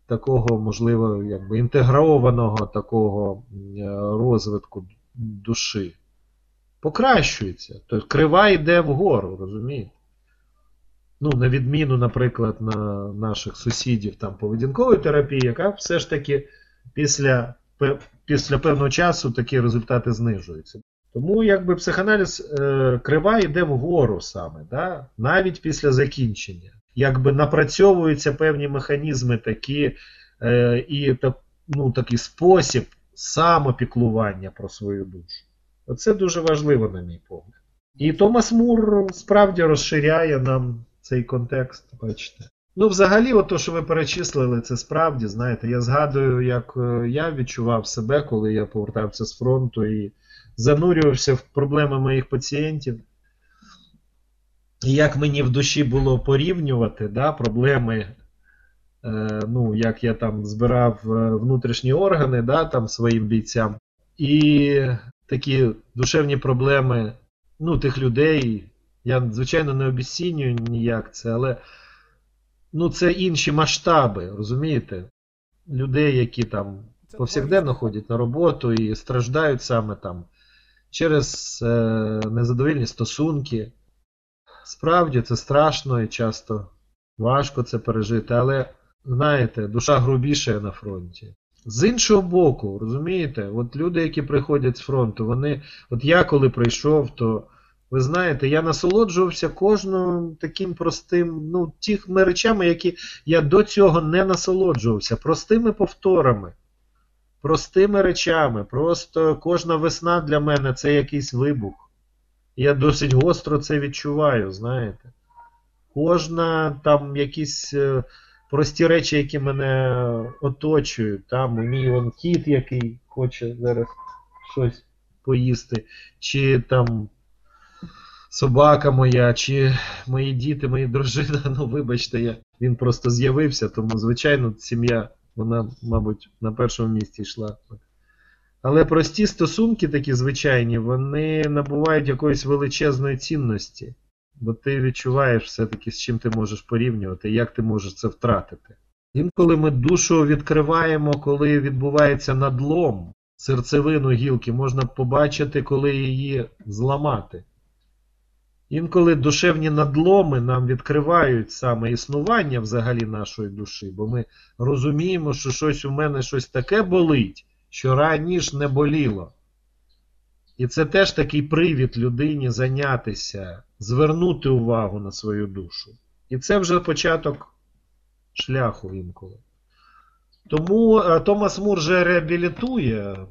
такого, можливо, якби інтегрованого такого розвитку душі. Покращується. Тобто крива йде вгору, розумієте? Ну, на відміну, наприклад, на наших сусідів там поведінкової терапії, яка все ж таки після після певного часу такі результати знижуються. Тому якби психоаналіз е, крива йде вгору саме, да? навіть після закінчення. Якби напрацьовуються певні механізми такі е, і так, ну, такий спосіб самопіклування про свою душу. Оце дуже важливо, на мій погляд. І Томас Мур справді розширяє нам цей контекст, бачите. Ну, взагалі, от то, що ви перечислили, це справді, знаєте, я згадую, як е, я відчував себе, коли я повертався з фронту і занурювався в проблеми моїх пацієнтів. І як мені в душі було порівнювати да, проблеми, е, ну, як я там збирав е, внутрішні органи да, там, своїм бійцям, і такі душевні проблеми ну, тих людей, я, звичайно, не обіцінюю ніяк це, але ну, це інші масштаби, розумієте? Людей, які там повсякденно ходять на роботу і страждають саме там через е, незадовільні стосунки. Справді це страшно і часто важко це пережити, але, знаєте, душа грубіша на фронті. З іншого боку, розумієте, от люди, які приходять з фронту, вони. От я коли прийшов, то. Ви знаєте, я насолоджувався кожним таким простим, ну, тими речами, які я до цього не насолоджувався. Простими повторами, простими речами. Просто кожна весна для мене це якийсь вибух. Я досить гостро це відчуваю, знаєте. Кожна там якісь е, прості речі, які мене оточують. Там мій вон кіт, який хоче зараз щось поїсти, чи там собака моя, чи мої діти, мої дружина, ну вибачте, я, він просто з'явився, тому, звичайно, сім'я, вона, мабуть, на першому місці йшла. Але прості стосунки, такі звичайні, вони набувають якоїсь величезної цінності. Бо ти відчуваєш все-таки, з чим ти можеш порівнювати, як ти можеш це втратити. Інколи ми душу відкриваємо, коли відбувається надлом, серцевину гілки, можна побачити, коли її зламати. Інколи душевні надломи нам відкривають саме існування взагалі нашої душі, бо ми розуміємо, що щось у мене щось таке болить, що раніше не боліло. І це теж такий привід людині зайнятися, звернути увагу на свою душу. І це вже початок шляху інколи. Тому е, Томас Мур вже реабілітує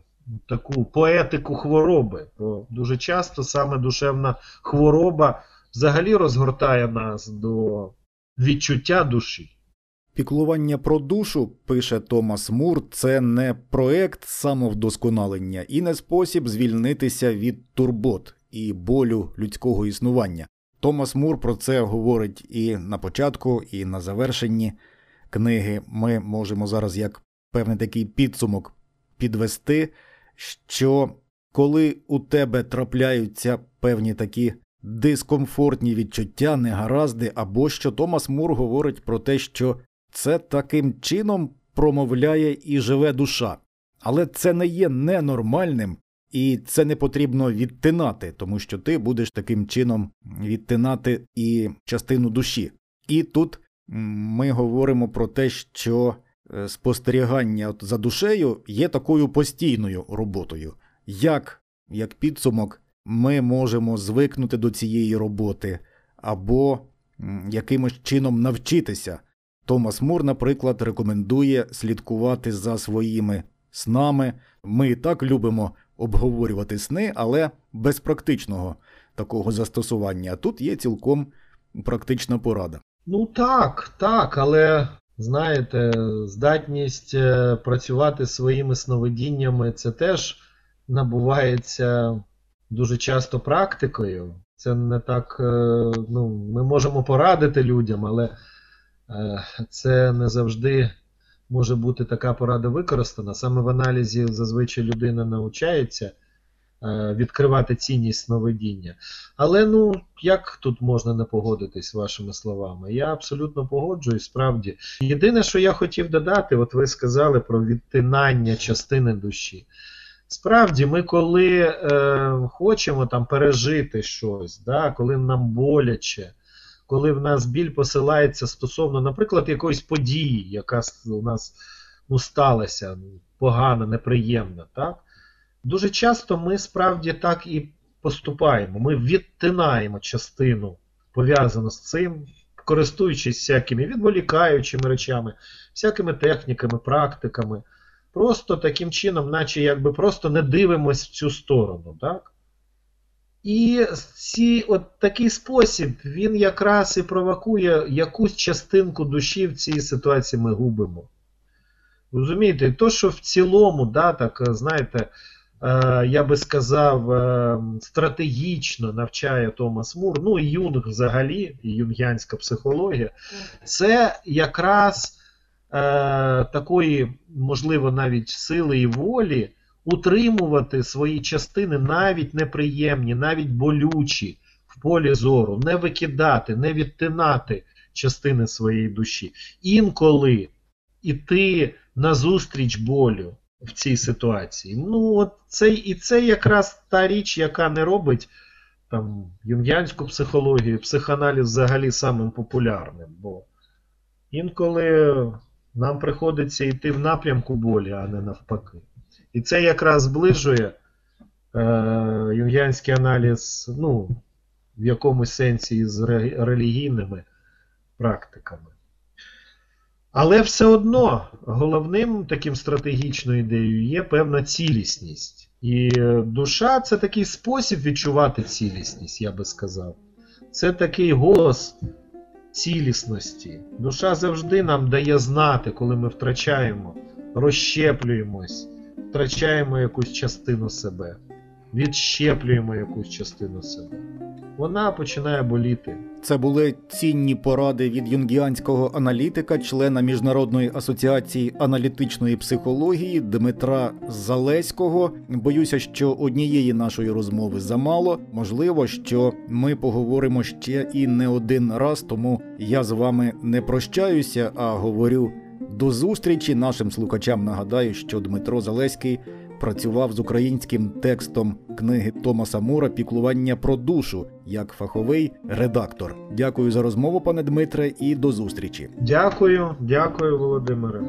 таку поетику хвороби. Бо дуже часто саме душевна хвороба взагалі розгортає нас до відчуття душі. Піклування про душу, пише Томас Мур, це не проект самовдосконалення і не спосіб звільнитися від турбот і болю людського існування. Томас Мур про це говорить і на початку, і на завершенні книги. Ми можемо зараз як певний такий підсумок підвести, що коли у тебе трапляються певні такі дискомфортні відчуття, негаразди, або що Томас Мур говорить про те, що це таким чином промовляє і живе душа. Але це не є ненормальним, і це не потрібно відтинати, тому що ти будеш таким чином відтинати і частину душі. І тут ми говоримо про те, що спостерігання за душею є такою постійною роботою. Як, як підсумок, ми можемо звикнути до цієї роботи або якимось чином навчитися. Томас Мур, наприклад, рекомендує слідкувати за своїми снами. Ми і так любимо обговорювати сни, але без практичного такого застосування. Тут є цілком практична порада. Ну так, так, але знаєте, здатність е, працювати своїми сновидіннями це теж набувається дуже часто практикою. Це не так, е, ну, ми можемо порадити людям, але е, це не завжди може бути така порада використана. Саме в аналізі зазвичай людина навчається відкривати цінність сновидіння. Але ну, як тут можна не погодитись з вашими словами? Я абсолютно погоджуюсь, справді. Єдине, що я хотів додати, от ви сказали про відтинання частини душі. Справді, ми коли е, хочемо там пережити щось, да, коли нам боляче, коли в нас біль посилається стосовно, наприклад, якоїсь події, яка у нас ну, сталася погана, неприємна, так? Дуже часто ми справді так і поступаємо. Ми відтинаємо частину пов'язану з цим, користуючись всякими відволікаючими речами, всякими техніками, практиками. Просто таким чином, наче якби просто не дивимось в цю сторону. так? І ці, от такий спосіб він якраз і провокує якусь частинку душі в цій ситуації ми губимо. Розумієте, то, що в цілому, да, так, знаєте, я би сказав, е, стратегічно навчає Томас Мур, ну і Юнг взагалі, і юнгянська психологія, це якраз е, такої, можливо, навіть сили і волі утримувати свої частини навіть неприємні, навіть болючі в полі зору, не викидати, не відтинати частини своєї душі. Інколи іти назустріч болю в цій ситуації. Ну, от це, І це якраз та річ, яка не робить там, юнгянську психологію, психоаналіз взагалі самим популярним. Бо інколи нам приходиться йти в напрямку болі, а не навпаки. І це якраз зближує е, юнгіанський аналіз ну, в якомусь сенсі з релігійними практиками. Але все одно головним таким стратегічною ідеєю є певна цілісність. І душа це такий спосіб відчувати цілісність, я би сказав. Це такий голос цілісності. Душа завжди нам дає знати, коли ми втрачаємо, розщеплюємось втрачаємо якусь частину себе, відщеплюємо якусь частину себе. Вона починає боліти. Це були цінні поради від юнгіанського аналітика, члена Міжнародної асоціації аналітичної психології Дмитра Залеського. Боюся, що однієї нашої розмови замало. Можливо, що ми поговоримо ще і не один раз, тому я з вами не прощаюся, а говорю. До зустрічі нашим слухачам нагадаю, що Дмитро Залеський працював з українським текстом книги Томаса Мура Піклування про душу як фаховий редактор. Дякую за розмову, пане Дмитре, і до зустрічі. Дякую, дякую, Володимире.